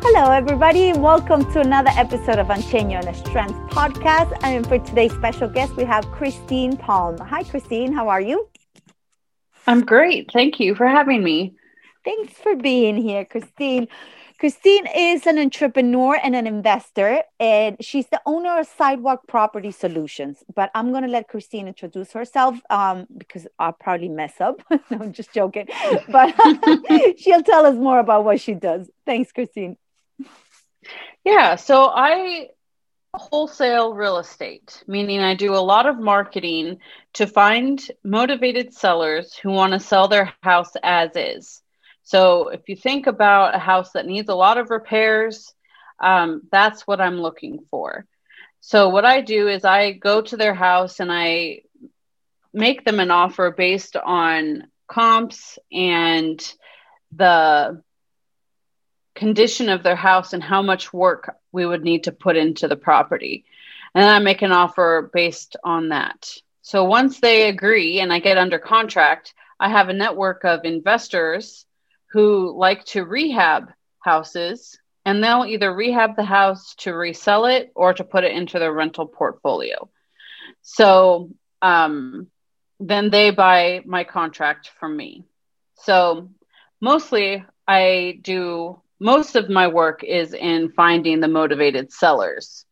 Hello, everybody. Welcome to another episode of Unchain Your Inner Strength podcast. And for today's special guest, we have Christine Palm. Hi, Christine. How are you? I'm great. Thank you for having me. Thanks for being here, Christine. Christine is an entrepreneur and an investor, and she's the owner of Sidewalk Property Solutions. But I'm going to let Christine introduce herself um, because I'll probably mess up. no, I'm just joking. But she'll tell us more about what she does. Thanks, Christine. Yeah, so I wholesale real estate, meaning I do a lot of marketing to find motivated sellers who want to sell their house as is. So if you think about a house that needs a lot of repairs, um, that's what I'm looking for. So what I do is I go to their house and I make them an offer based on comps and the condition of their house and how much work we would need to put into the property. And then I make an offer based on that. So once they agree and I get under contract, I have a network of investors who like to rehab houses and they'll either rehab the house to resell it or to put it into their rental portfolio. So um, then they buy my contract from me. So mostly I do most of my work is in finding the motivated sellers.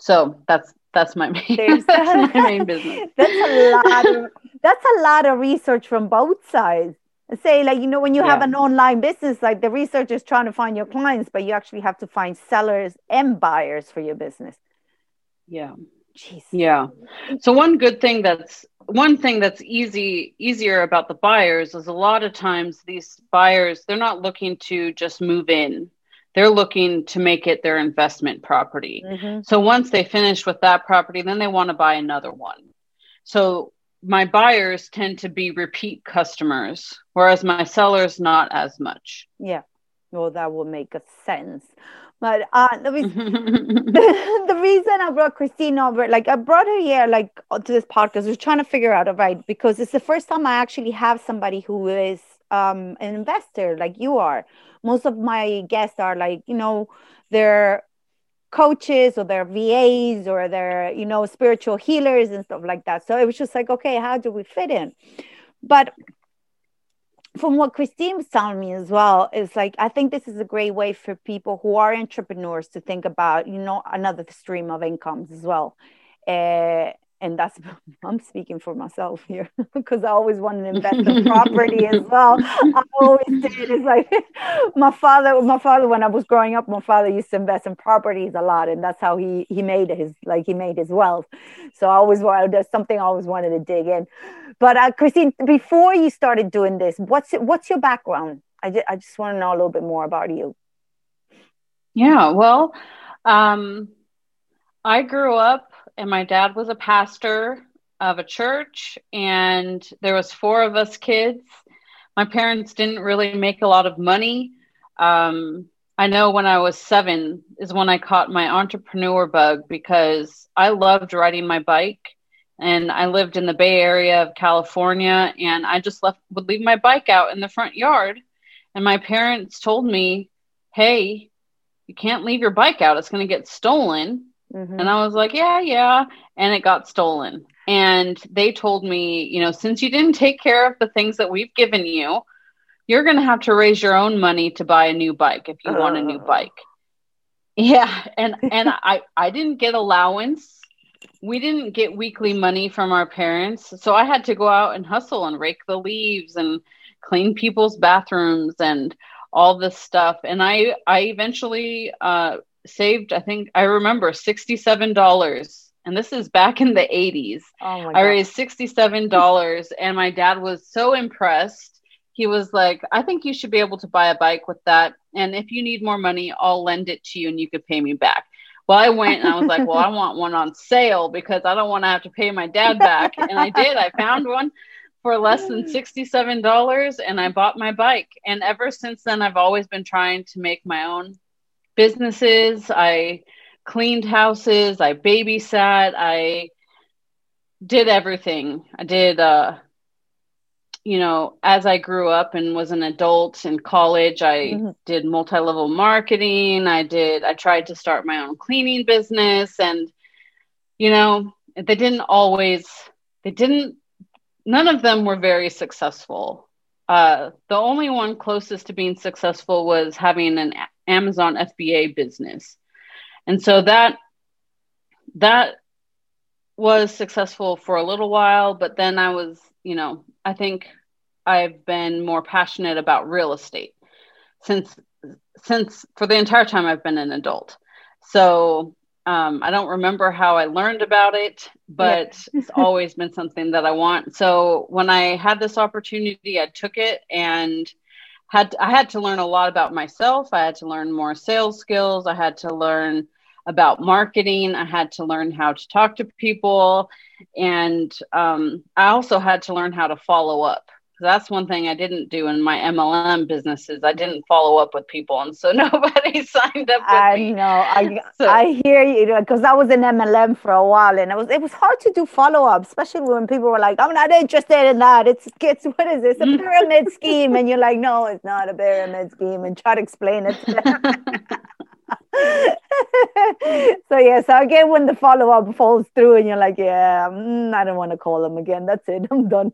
So that's that's my main, that's my main business. That's a lot. Of, that's a lot of research from both sides. Say like you know when you yeah. have an online business, like the research is trying to find your clients, but you actually have to find sellers and buyers for your business. Yeah. Jeez. Yeah. So one good thing that's one thing that's easy easier about the buyers is a lot of times these buyers they're not looking to just move in. They're looking to make it their investment property. Mm-hmm. So once they finish with that property, then they want to buy another one. So my buyers tend to be repeat customers, whereas my sellers not as much. Yeah. Well, that will make a sense. But uh, the, the, the, reason I brought Christine over, like I brought her here, like to this podcast, was trying to figure out, right, because it's the first time I actually have somebody who is um, an investor, like you are. Most of my guests are like, you know, they're coaches or they're VAs or they're, you know, spiritual healers and stuff like that. So it was just like, okay, how do we fit in? But from what Christine was telling me as well, is like I think this is a great way for people who are entrepreneurs to think about, you know, another stream of incomes as well. Uh, and that's I'm speaking for myself here because I always wanted to invest in property as well. I always did. It's like my father, my father, when I was growing up, my father used to invest in properties a lot, and that's how he he made his like he made his wealth. So I always wanted there's something I always wanted to dig in. But uh, Christine, before you started doing this, what's what's your background? I just, I just want to know a little bit more about you. Yeah, well, um, I grew up and my dad was a pastor of a church and there was four of us kids. My parents didn't really make a lot of money. Um, i know when i was seven is when i caught my entrepreneur bug because i loved riding my bike and i lived in the bay area of california and i just left would leave my bike out in the front yard. And my parents told me hey you can't leave your bike out. It's going to get stolen Mm-hmm. And I was like, yeah, yeah. And it got stolen. And they told me, you know, since you didn't take care of the things that we've given you, you're going to have to raise your own money to buy a new bike if you want a new bike. Yeah, and and I I didn't get allowance. We didn't get weekly money from our parents, so I had to go out and hustle and rake the leaves and clean people's bathrooms and all this stuff. And I I eventually uh, saved. I think I remember sixty seven dollars, and this is back in the eighties. Oh I raised sixty seven dollars, and my dad was so impressed he was like, I think you should be able to buy a bike with that. And if you need more money, I'll lend it to you and you could pay me back. Well, I went and I was like, well, I want one on sale because I don't want to have to pay my dad back. And I did. I found one for less than $67 and I bought my bike. And ever since then, I've always been trying to make my own businesses. I cleaned houses, I babysat, I did everything. I did uh you know, as I grew up and was an adult in college, I mm-hmm. did multi level marketing. I did, I tried to start my own cleaning business. And, you know, they didn't always, they didn't, none of them were very successful. Uh, the only one closest to being successful was having an Amazon FBA business. And so that, that was successful for a little while, but then I was, you know, I think I've been more passionate about real estate since since for the entire time I've been an adult. So um, I don't remember how I learned about it, but yeah. it's always been something that I want. So when I had this opportunity, I took it and had I had to learn a lot about myself. I had to learn more sales skills. I had to learn about marketing. I had to learn how to talk to people, and um, I also had to learn how to follow up that's one thing I didn't do in my MLM businesses. I didn't follow up with people, and so nobody signed up. I me. know. I so. I hear you because I was in MLM for a while, and it was it was hard to do follow up, especially when people were like, "I'm not interested in that. It's it's what is this? A pyramid scheme?" And you're like, "No, it's not a pyramid scheme," and try to explain it. To them. so yeah, so again, when the follow up falls through, and you're like, "Yeah, mm, I don't want to call them again. That's it. I'm done."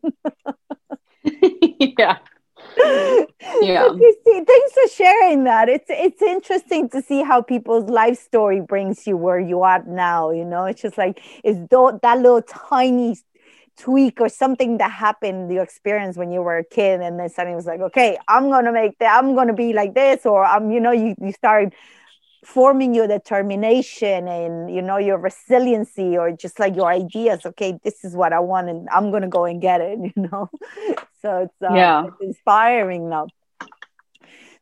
yeah. Yeah. See, thanks for sharing that. It's it's interesting to see how people's life story brings you where you are now. You know, it's just like it's that little tiny tweak or something that happened you experience when you were a kid and then suddenly it was like okay i'm gonna make that i'm gonna be like this or i'm you know you, you start forming your determination and you know your resiliency or just like your ideas okay this is what i want and i'm gonna go and get it you know? So it's, uh, yeah. it's inspiring now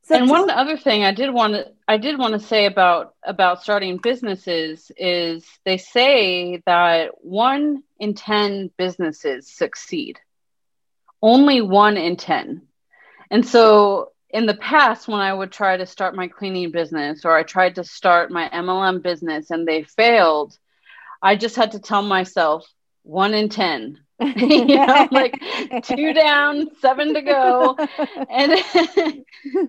so and one other thing i did want to i did want to say about about starting businesses is they say that one in ten businesses succeed. Only one in ten. And so in the past when I would try to start my cleaning business or I tried to start my MLM business and they failed, I just had to tell myself one in 10. you know, like two down, seven to go. And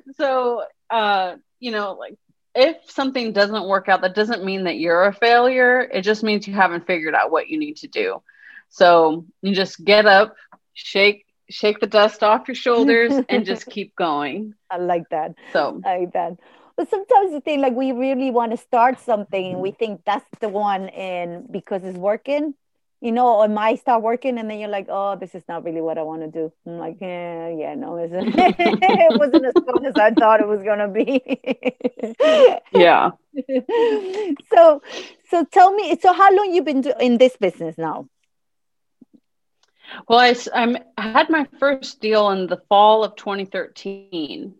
so, uh, you know, like if something doesn't work out, that doesn't mean that you're a failure. It just means you haven't figured out what you need to do. So you just get up, shake, shake the dust off your shoulders and just keep going. I like that. So I like that. But sometimes you think like we really want to start something and we think that's the one and because it's working, you know, it might start working and then you're like, oh, this is not really what I want to do. I'm like, yeah, yeah, no, it wasn't as fun as I thought it was gonna be. yeah. so, so tell me, so how long you been do- in this business now? Well, I, I'm, I had my first deal in the fall of 2013.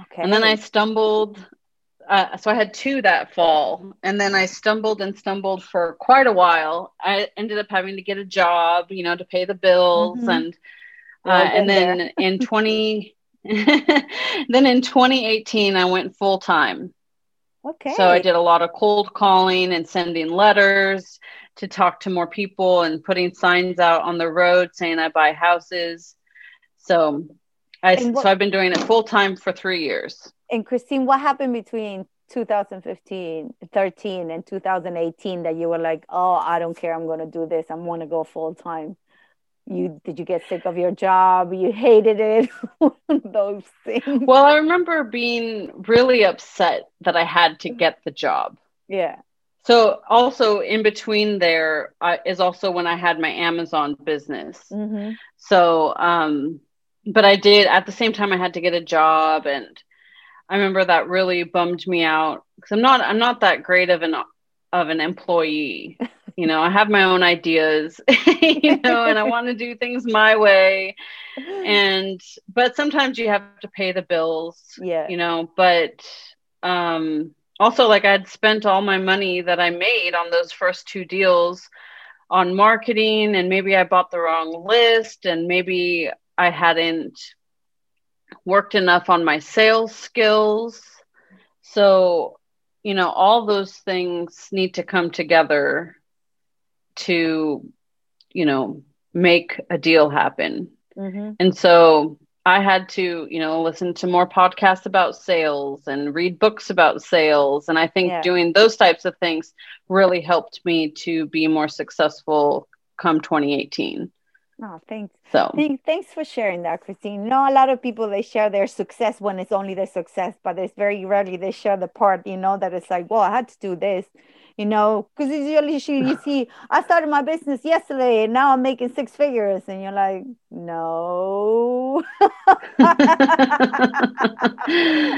Okay. And then I stumbled. Uh, so I had two that fall, and then I stumbled and stumbled for quite a while. I ended up having to get a job, you know, to pay the bills, mm-hmm. and uh, and then in 20, then in 2018, I went full time. Okay. So I did a lot of cold calling and sending letters to talk to more people and putting signs out on the road saying I buy houses. So I what, so I've been doing it full time for three years. And Christine, what happened between 2015, 13 and 2018 that you were like, oh, I don't care, I'm gonna do this, I'm gonna go full time? you did you get sick of your job? You hated it? Those things. Well i remember being really upset that i had to get the job. Yeah so also in between there uh, is also when i had my amazon business. Mm-hmm. so um but i did at the same time i had to get a job and i remember that really bummed me out because i'm not i'm not that great of an of an employee. You know i have my own ideas you know and i want to do things my way. And but sometimes you have to pay the bills yeah you know but um also like i'd spent all my money that i made on those first two deals on marketing and maybe i bought the wrong list and maybe i hadn't worked enough on my sales skills so you know all those things need to come together to you know make a deal happen mm-hmm. and so i had to you know listen to more podcasts about sales and read books about sales. And i think Yeah. doing those types of things really helped me to be more successful come 2018 oh thanks. So. Thank- Thanks for sharing that, Christine. No, a lot of people they share their success when it's only their success, but it's very rarely they share the part, you know, that it's like, well, I had to do this, you know, because usually she, you see, I started my business yesterday and now I'm making six figures, and you're like, no.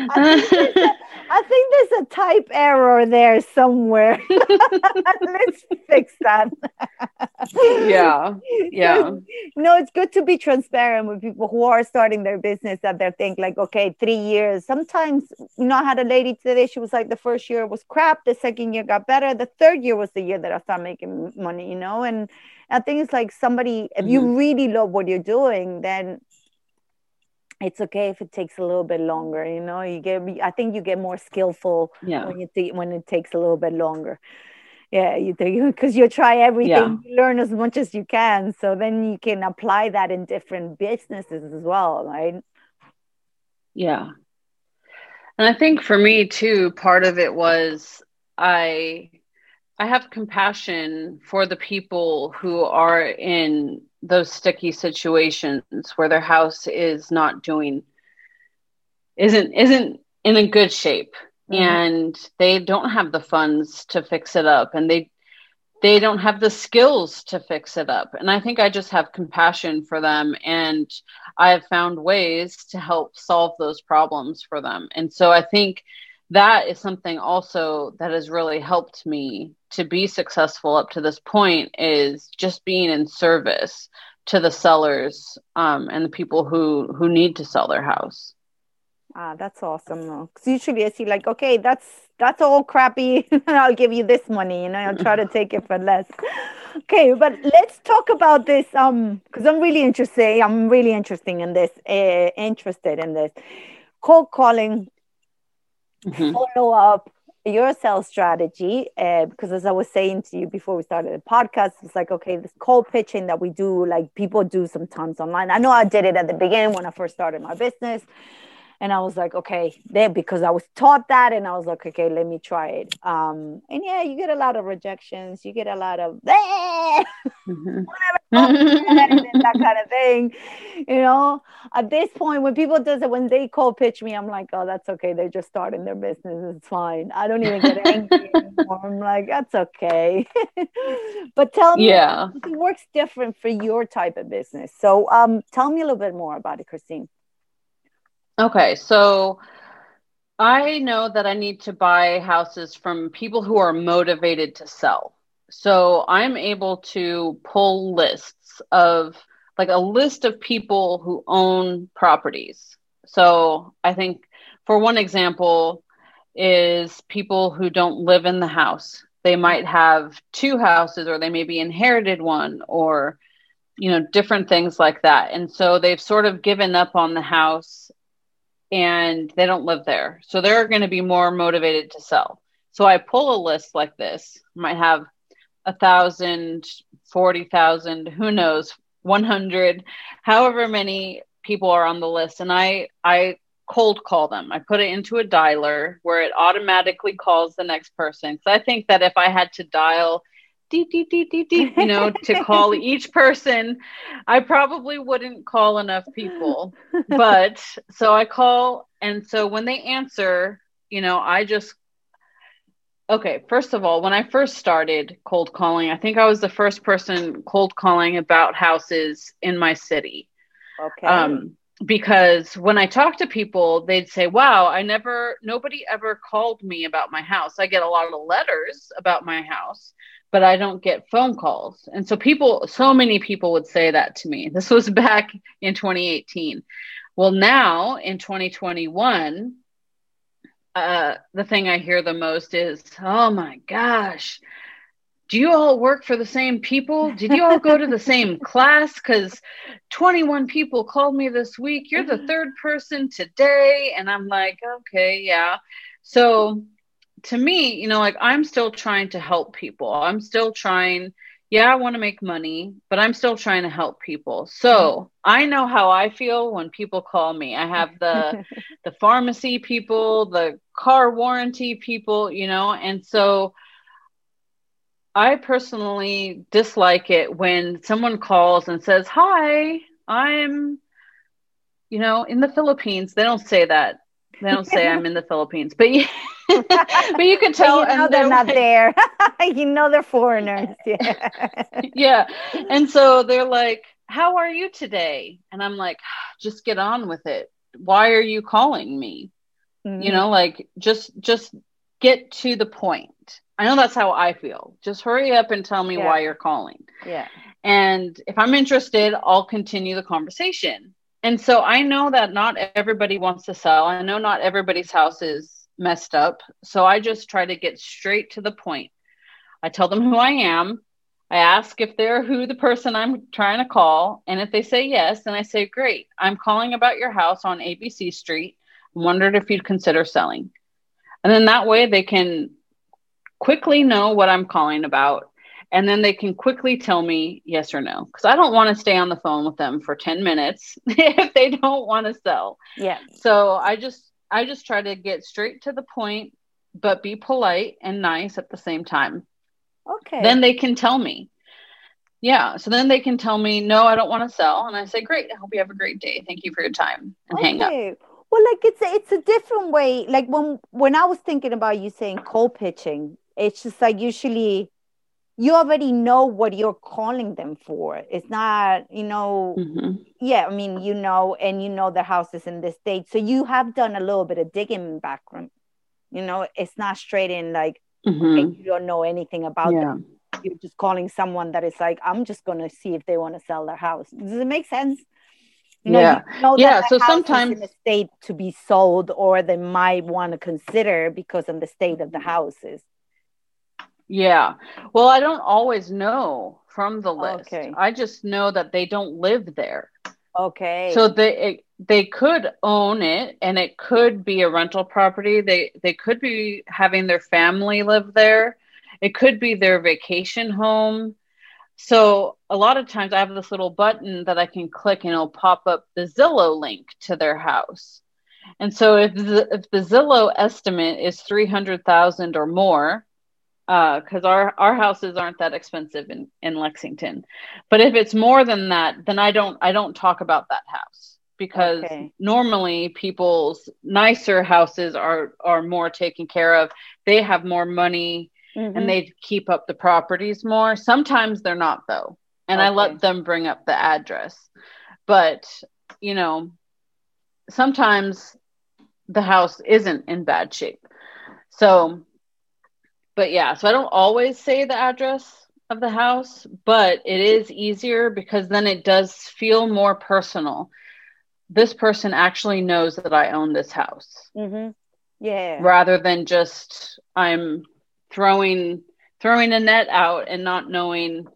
I think there's a- I think there's a type error there somewhere. Let's fix that. yeah yeah no, it's good to be transparent with people who are starting their business that they think like, okay, three years. Sometimes, you know, I had a lady today, she was like, the first year was crap, the second year got better, the third year was the year that I started making money, you know, and I think it's like somebody, if you mm-hmm. really love what you're doing, then it's okay if it takes a little bit longer, you know, you get, I think you get more skillful yeah when you th- when it takes a little bit longer. Yeah, you think because you try everything, Yeah. you learn as much as you can, so then you can apply that in different businesses as well, right? Yeah. And I think for me too, part of it was I I have compassion for the people who are in those sticky situations where their house is not doing isn't isn't in a good shape. Mhm. and they don't have the funds to fix it up and they they don't have the skills to fix it up. And i think i just have compassion for them and i have found ways to help solve those problems for them. And so i think that is something also that has really helped me to be successful up to this point is just being in service to the sellers um, and the people who who need to sell their house Ah, that's awesome. Because usually I see like, okay, that's that's all crappy. I'll give you this money, you know, I'll try to take it for less. Okay, but let's talk about this. Um, because I'm really interested. I'm really interested in this. Uh, interested in this cold calling Mhm. follow up your sales strategy uh, because as i was saying to you before we started the podcast it's like okay this cold pitching that we do like people do sometimes online i know i did it at the beginning when i first started my business and i was like okay there because i was taught that and i was like okay let me try it um and yeah you get a lot of rejections you get a lot of Mhm. that kind of thing. You know, at this point, when people does it, when they call pitch me, I'm like, oh, that's okay. They're just starting their business. It's fine. I don't even get angry anymore. I'm like, that's okay. but tell me, yeah it works different for your type of business. So, um, tell me a little bit more about it, Christine. Okay, so I know that I need to buy houses from people who are motivated to sell. So I'm able to pull lists of like a list of people who own properties. So I think for one example is people who don't live in the house. They might have two houses or they maybe inherited one or you know different things like that. And so they've sort of given up on the house and they don't live there. So they're going to be more motivated to sell. So I pull a list like this, might have a thousand, forty thousand, who knows, one hundred, however many people are on the list, and I I cold call them. I put it into a dialer where it automatically calls the next person. Because I think that if I had to dial deep, deep, deep, deep, you know, to call each person. I probably wouldn't call enough people, but so I call, and so when they answer, you know, I just Okay, first of all, when I first started cold calling, I think I was the first person cold calling about houses in my city. Okay. Um, because when I talk to people, they'd say, Wow, I never, nobody ever called me about my house. I get a lot of letters about my house, but I don't get phone calls. And so people, so many people would say that to me. This was back in 2018. Well, now in 2021, uh, the thing I hear the most is, "Oh my gosh, do you all work for the same people? Did you all go to the same class? Because 21 people called me this week. You're the third person today." And I'm like, "Okay, yeah." So to me, you know, like I'm still trying to help people. I'm still trying yeah, I want to make money, but I'm still trying to help people. So mm-hmm. I know how I feel when people call me. I have the the pharmacy people, the car warranty people, you know, and so I personally dislike it when someone calls and says, "Hi, I'm you know, in the Philippines." They don't say that. They don't say I'm in the Philippines, but yeah, but you can tell you know they're, they're, not like, there. you know they're foreigners. Yeah. yeah. And so they're like, How are you today? And I'm like, just get on with it. Why are you calling me? Mm-hmm. You know, like just just get to the point. I know that's how I feel. Just hurry up and tell me yeah. why you're calling. Yeah. And if I'm interested, I'll continue the conversation. And so I know that not everybody wants to sell. I know not everybody's house is messed up. So I just try to get straight to the point. I tell them who I am. I ask if they're who the person I'm trying to call. And if they say yes, then I say, Great, I'm calling about your house on ABC Street. Wondered if you'd consider selling. And then that way they can quickly know what I'm calling about. And then they can quickly tell me yes or no. Because I don't want to stay on the phone with them for 10 minutes if they don't want to sell. Yeah. So I just I just try to get straight to the point, but be polite and nice at the same time. Okay. Then they can tell me. Yeah. So then they can tell me, no, I don't want to sell. And I say, great. I hope you have a great day. Thank you for your time. And okay. hang up. Well, like it's a, it's a different way. Like when when I was thinking about you saying cold pitching, it's just like usually you already know what you're calling them for. It's not, you know, mm-hmm. yeah, I mean, you know, and you know the houses in this state. So you have done a little bit of digging background. You know, it's not straight in like, mm-hmm. okay, you don't know anything about yeah. them. You're just calling someone that is like, I'm just going to see if they want to sell their house. Does it make sense? You know, yeah. You know yeah. So sometimes in the state to be sold, or they might want to consider because of the state of the houses. Yeah. Well, I don't always know from the list. Okay. I just know that they don't live there. Okay. So they they could own it and it could be a rental property. They they could be having their family live there. It could be their vacation home. So a lot of times I have this little button that I can click and it'll pop up the Zillow link to their house. And so if the, if the Zillow estimate is 300,000 or more, because uh, our our houses aren't that expensive in in Lexington. But if it's more than that, then I don't I don't talk about that house because okay. normally people's nicer houses are are more taken care of. They have more money mm-hmm. and they keep up the properties more. Sometimes they're not though, and okay. I let them bring up the address. But you know, sometimes the house isn't in bad shape. So but yeah, so I don't always say the address of the house, but it is easier because then it does feel more personal. This person actually knows that I own this house. Mm-hmm. Yeah. Rather than just I'm throwing throwing a net out and not knowing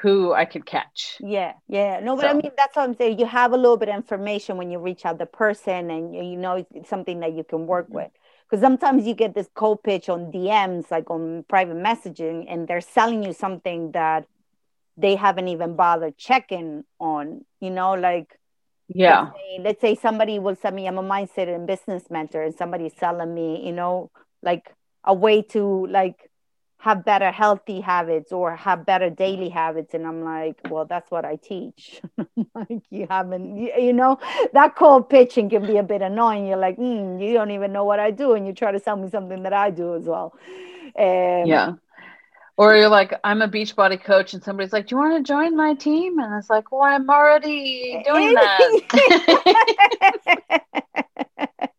who I could catch. Yeah, yeah. No, but so. I mean that's what I'm saying. You have a little bit of information when you reach out the person, and you know it's something that you can work mm-hmm. with because sometimes you get this cold pitch on DMs, like on private messaging, and they're selling you something that they haven't even bothered checking on, you know, like yeah. Let's say, let's say somebody will send me, I'm a mindset and business mentor, and somebody's selling me, you know, like a way to like have better healthy habits or have better daily habits. And i'm like well that's what i teach. Like you haven't you, you, know that cold pitching can be a bit annoying. You're like mm, you don't even know what i do. And you try to sell me something that i do as well. Um, yeah or you're like i'm a Beachbody coach and somebody's like do you want to join my team? And it's like well i'm already doing that.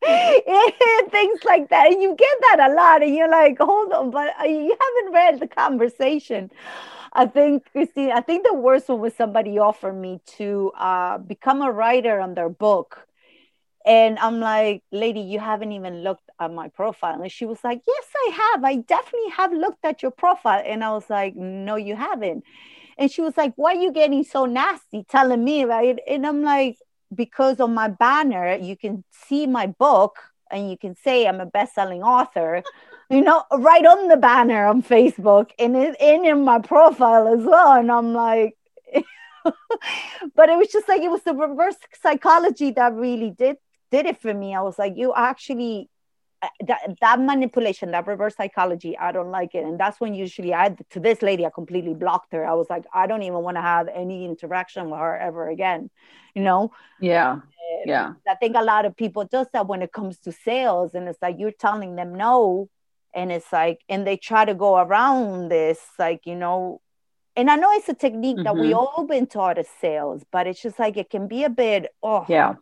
things like that. And you get that a lot and you're like hold on but uh, you haven't read the conversation. I think christine i think the worst one was somebody offered me to uh, become a writer on their book and i'm like lady you haven't even looked at my profile. And she was like yes i have. I definitely have looked at your profile. And i was like no you haven't. And she was like why are you getting so nasty telling me right? And i'm like because on my banner you can see my book and you can say I'm a best-selling author, you know, right on the banner on Facebook and in, in my profile as well. And I'm like, but it was just like it was the reverse psychology that really did did it for me. I was like, you actually uh, that, that manipulation, that reverse psychology, I don't like it. And that's when usually I to this lady, I completely blocked her. I was like, I don't even want to have any interaction with her ever again. You know? Yeah. Yeah. I think a lot of people does that when it comes to sales. And it's like you're telling them no. And it's like, and they try to go around this, like, you know, and I know it's a technique mm-hmm. that we mm-hmm. all been taught as sales, but it's just like it can be a bit, oh, yeah,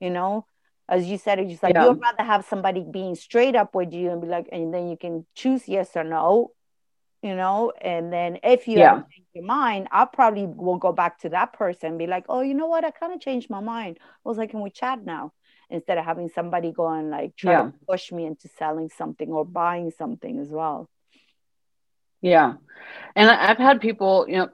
you know as you said, it's just like yeah. you'd rather have somebody being straight up with you and be like, and then you can choose yes or no, you know. And then if you yeah. change your mind, I probably will go back to that person and be like, oh, you know what? I kind of changed my mind. I was like, can we chat now? Instead of having somebody go and like try yeah. to push me into selling something or buying something as well. Yeah. And I've had people, you know,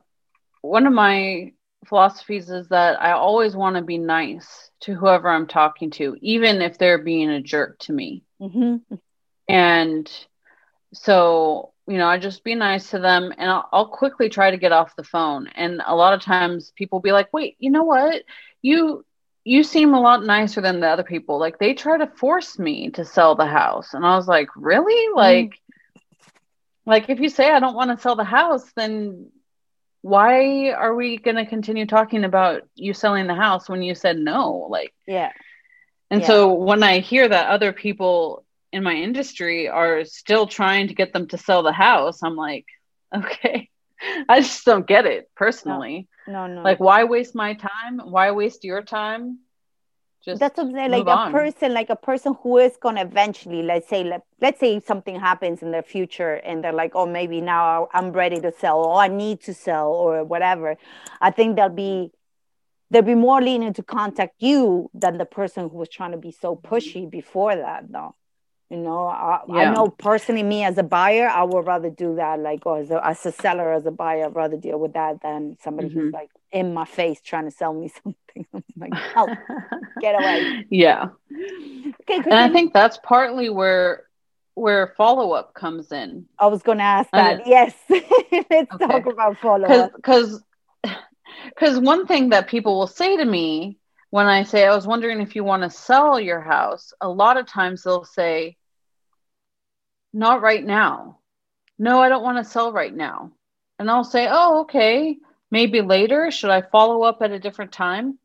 one of my philosophies is that I always want to be nice to whoever I'm talking to, even if they're being a jerk to me. Mm-hmm. And so, you know, I just be nice to them and I'll, I'll, quickly try to get off the phone. And a lot of times people be like, wait, you know what? You, you seem a lot nicer than the other people. Like they try to force me to sell the house. And I was like, really? Mm. Like, mm. like if you say I don't want to sell the house, then why are we going to continue talking about you selling the house when you said no? Like yeah. and yeah. so when i hear that other people in my industry are still trying to get them to sell the house i'm like okay. I just don't get it personally. No no, no. like why waste my time? Why waste your time just that's what I'm saying. Like a person, like a person who is gonna eventually, let's say, let, let's say something happens in the future, and they're like, oh, maybe now I'm ready to sell, or I need to sell, or whatever. I think they'll be they'll be more leaning to contact you than the person who was trying to be so pushy before that, though. You know, I, yeah. I know personally, me as a buyer, I would rather do that. Like, or as a, as a seller, as a buyer, I'd rather deal with that than somebody mm-hmm. who's like in my face trying to sell me something. I'm like, help, get away. Yeah. Okay. And I think that's partly where where follow up comes in. I was going to ask that. yes. Let's okay. talk about follow up. Because because one thing that people will say to me when I say, I was wondering if you want to sell your house, a lot of times they'll say, not right now. No, I don't want to sell right now. And I'll say, oh, okay, maybe later. Should I follow up at a different time?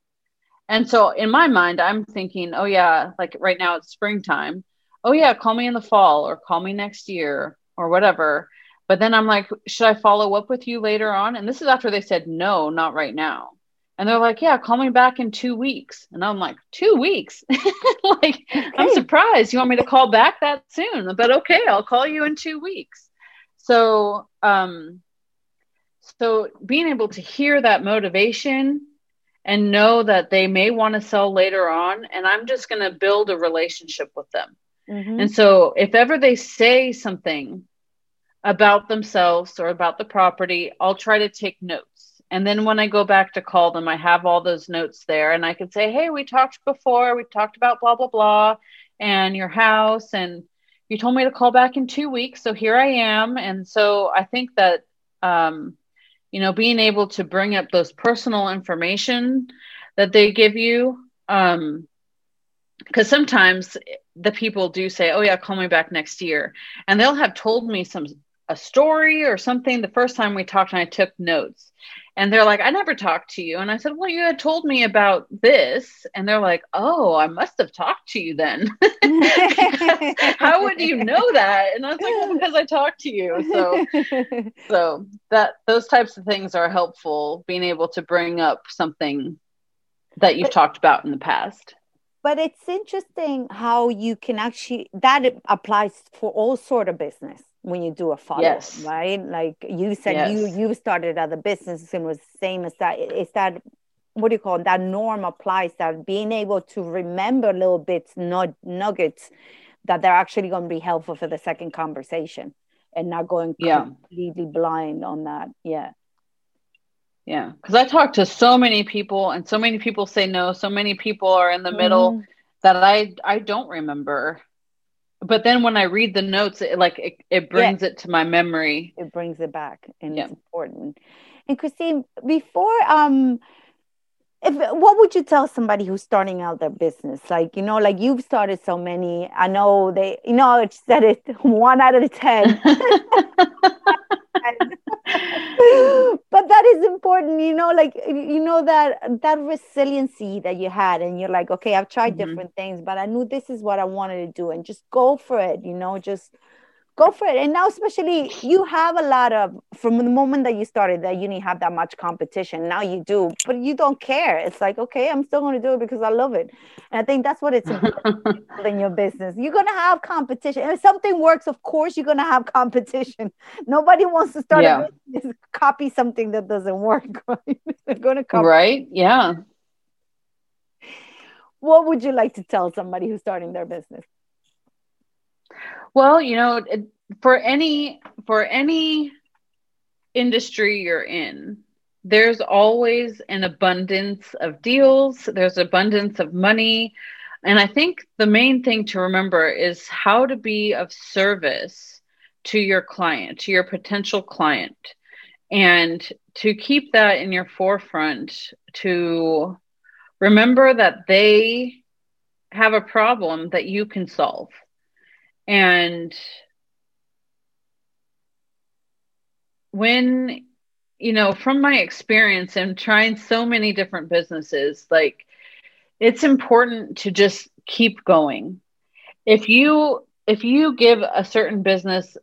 And so in my mind, I'm thinking, oh, yeah, like right now it's springtime. Oh, yeah, call me in the fall or call me next year or whatever. But then I'm like, should I follow up with you later on? And this is after they said, no, not right now. And they're like, yeah, call me back in two weeks. And I'm like, two weeks? like, okay. I'm surprised. You want me to call back that soon? But okay, I'll call you in two weeks. So, um, so being able to hear that motivation and know that they may want to sell later on, and I'm just going to build a relationship with them. Mm-hmm. And so, if ever they say something about themselves or about the property, I'll try to take notes and then when I go back to call them, I have all those notes there and I can say, hey, we talked before, we talked about blah, blah, blah, and your house. And you told me to call back in two weeks. So here I am. And so I think that, um, you know, being able to bring up those personal information that they give you, um, because sometimes the people do say, "Oh yeah, call me back next year," and they'll have told me some a story or something the first time we talked and I took notes. And they're like, I never talked to you. And I said, Well, you had told me about this. And they're like, Oh, I must have talked to you then. How would you know that? And I was like, Well, because I talked to you. So so that those types of things are helpful, being able to bring up something that you've but, talked about in the past. But it's interesting how you can actually that applies for all sort of business when you do a follow yes. right like you said yes. you you started other businesses and was same as that is that what do you call it? that norm applies that being able to remember little bits not nuggets that they're actually going to be helpful for the second conversation and not going yeah. completely blind on that yeah yeah because i talk to so many people and so many people say no so many people are in the mm-hmm. middle that i i don't remember but then when I read the notes, it like it, it brings yeah. it to my memory. It brings it back, and yeah. it's important. And Christine, before um, if what would you tell somebody who's starting out their business? Like you know, like you've started so many. I know they, you know, it said it one out of ten. but that is important you know like you know that that resiliency that you had and you're like okay i've tried mm-hmm. different things but i knew this is what i wanted to do and just go for it you know just go for it. And now especially you have a lot of from the moment that you started that you didn't have that much competition. Now you do but you don't care. It's like okay i'm still going to do it because i love it. And i think that's what it's in your business. You're going to have competition. And if something works of course you're going to have competition. Nobody wants to start yeah. a business copy something that doesn't work. Right they're going to copy right? Yeah. What would you like to tell somebody who's starting their business well, you know, for any for any industry you're in, there's always an abundance of deals, there's abundance of money, and I think the main thing to remember is how to be of service to your client, to your potential client, and to keep that in your forefront to remember that they have a problem that you can solve and when, you know, from my experience and trying so many different businesses, like it's important to just keep going. If you if you give a certain business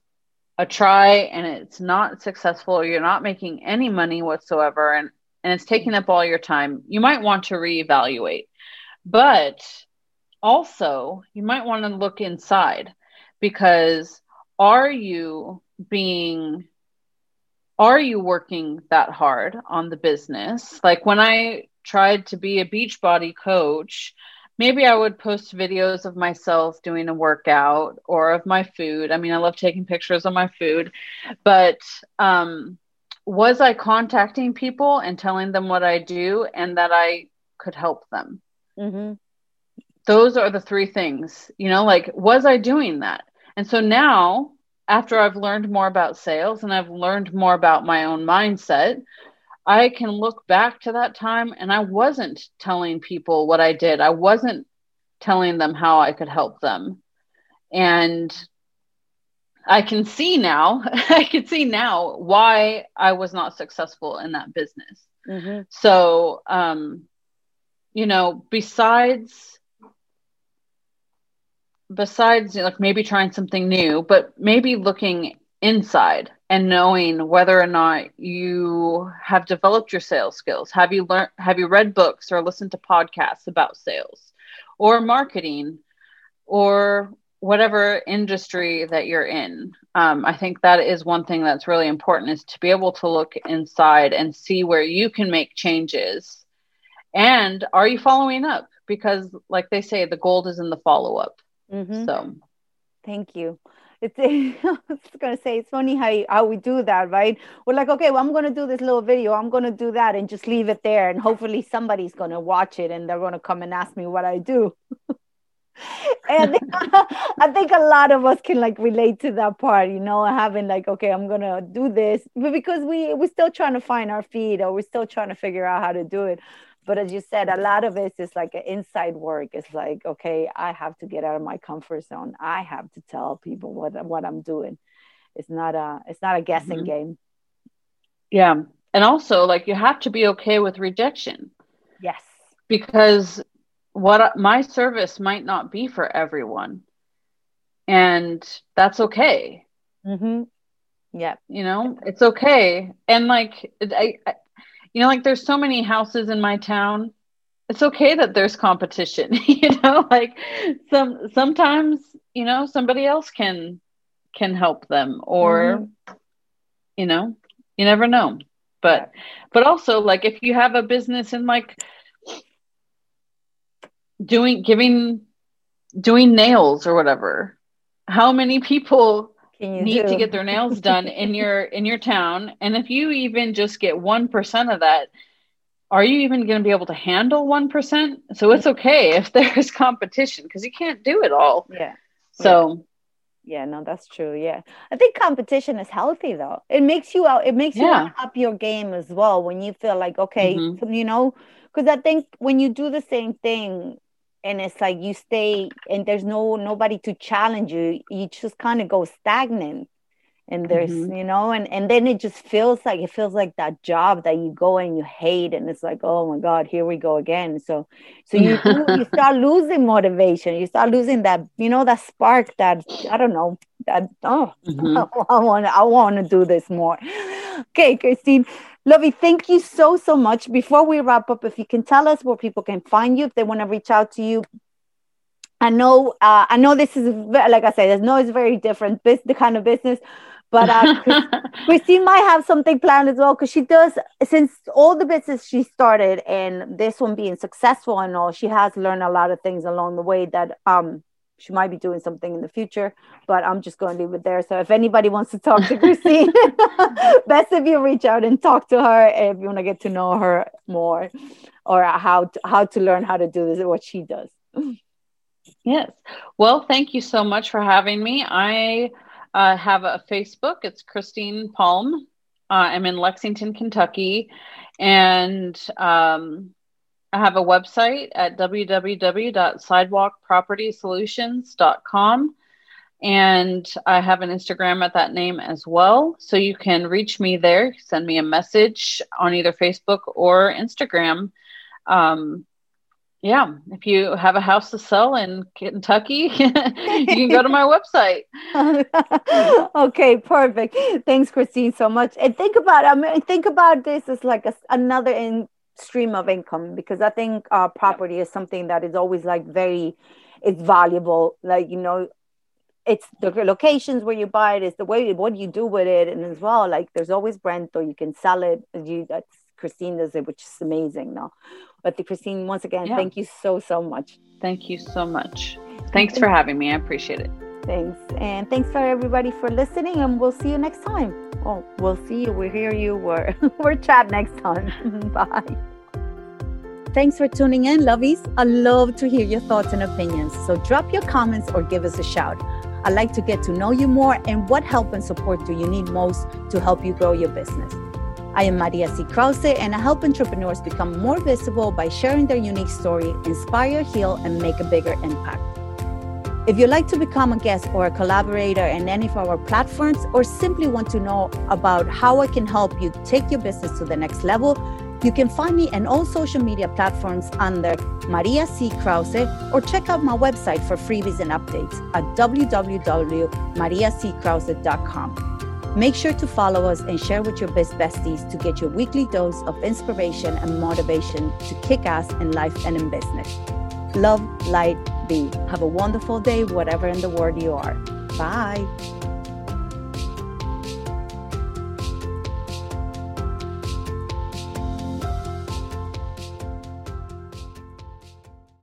a try and it's not successful or you're not making any money whatsoever and, and it's taking up all your time, you might want to reevaluate. But also, you might want to look inside because are you being are you working that hard on the business? Like when i tried to be a beachbody coach maybe i would post videos of myself doing a workout or of my food. I mean i love taking pictures of my food but um, was i contacting people and telling them what i do and that i could help them? Mm-hmm. those are the three things you know like was i doing that and so now, after I've learned more about sales and I've learned more about my own mindset, I can look back to that time and I wasn't telling people what I did. I wasn't telling them how I could help them. And I can see now, I can see now why I was not successful in that business. Mm-hmm. So, um, you know, besides besides like maybe trying something new, but maybe looking inside and knowing whether or not you have developed your sales skills. Have you learned have you read books or listened to podcasts about sales or marketing or whatever industry that you're in? Um, I think that is one thing that's really important is to be able to look inside and see where you can make changes. And are you following up? Because, like they say, the gold is in the follow up. Mm-hmm. So, thank you. It's, I was gonna say it's funny how how we do that, right? We're like, okay, well, I'm gonna do this little video, I'm gonna do that, and just leave it there, and hopefully somebody's gonna watch it, and they're gonna come and ask me what I do. and I think a lot of us can like relate to that part, you know, having like, okay, I'm gonna do this, but because we we're still trying to find our feet, or we're still trying to figure out how to do it but as you said a lot of it is like an inside work. It's like okay i have to get out of my comfort zone. I have to tell people what what i'm doing. It's not a it's not a guessing mm-hmm. game. Yeah. And also like you have to be okay with rejection. Yes. Because what my service might not be for everyone. And that's okay. Mm-hmm. yeah you know it's okay. And like I, I you know like there's so many houses in my town it's okay that there's competition you know like some sometimes you know somebody else can can help them or mm-hmm. you know you never know but yeah. but also like if you have a business and like doing giving doing nails or whatever how many people need do? to get their nails done in your in your town. And if you even just get 1% of that are you even going to be able to handle 1% so it's okay if there's competition because you can't do it all. Yeah. So yeah no that's true yeah. I think competition is healthy though. It makes you out it makes yeah. you up your game as well when you feel like okay mm-hmm. you know because i think when you do the same thing and it's like you stay and there's no nobody to challenge you. You just kind of go stagnant and there's mm-hmm. you know? And and then it just feels like it feels like that job that you go and you hate and it's like oh my god here we go again. So so you you start losing motivation. You start losing that you know that spark that i don't know that oh mm-hmm. i want i want to do this more. Okay christine Lovey, thank you so, so much. Before we wrap up, if you can tell us where people can find you, if they want to reach out to you. I know, uh, I know this is, like I said, I know it's very different, this, the kind of business, but uh, Christine might have something planned as well because she does, since all the business she started and this one being successful and all, she has learned a lot of things along the way that um, she might be doing something in the future, but I'm just going to leave it there. So if anybody wants to talk to Christine, best if you reach out and talk to her if you want to get to know her more or how to, how to learn how to do this, what she does. Yes. Well, thank you so much for having me. I uh, have a Facebook. It's Christine Palm. Uh, I'm in Lexington, Kentucky, and um, I have a website at www.sidewalkpropertysolutions.com. And I have an Instagram at that name as well. So you can reach me there, send me a message on either Facebook or Instagram. Um, yeah, if you have a house to sell in Kentucky, you can go to my website. okay, perfect. Thanks, Christine, so much. And think about, I mean, think about this as like a, another in stream of income because I think uh, property is something that is always like very, it's valuable. Like you know, it's the locations where you buy it, it's the way what you do with it, and as well like there's always rent or you can sell it. You that's Christine does it, which is amazing. No, but the Christine once again, yeah. thank you so so much. Thank you so much. Thanks for having me. I appreciate it. Thanks. And thanks for everybody for listening. And we'll see you next time. Oh, we'll see you. We'll hear you. We're, we're chat next time. Bye. Thanks for tuning in, lovies. I love to hear your thoughts and opinions. So drop your comments or give us a shout. I'd like to get to know you more and what help and support do you need most to help you grow your business. I am Maria C. Krause, and I help entrepreneurs become more visible by sharing their unique story, inspire, heal, and make a bigger impact. If you'd like to become a guest or a collaborator in any of our platforms, or simply want to know about how I can help you take your business to the next level, you can find me on all social media platforms under Maria C. Krause or check out my website for freebies and updates at www.mariackrause.com. Make sure to follow us and share with your best besties to get your weekly dose of inspiration and motivation to kick ass in life and in business. Love, light, be. Have a wonderful day, whatever in the world you are. Bye.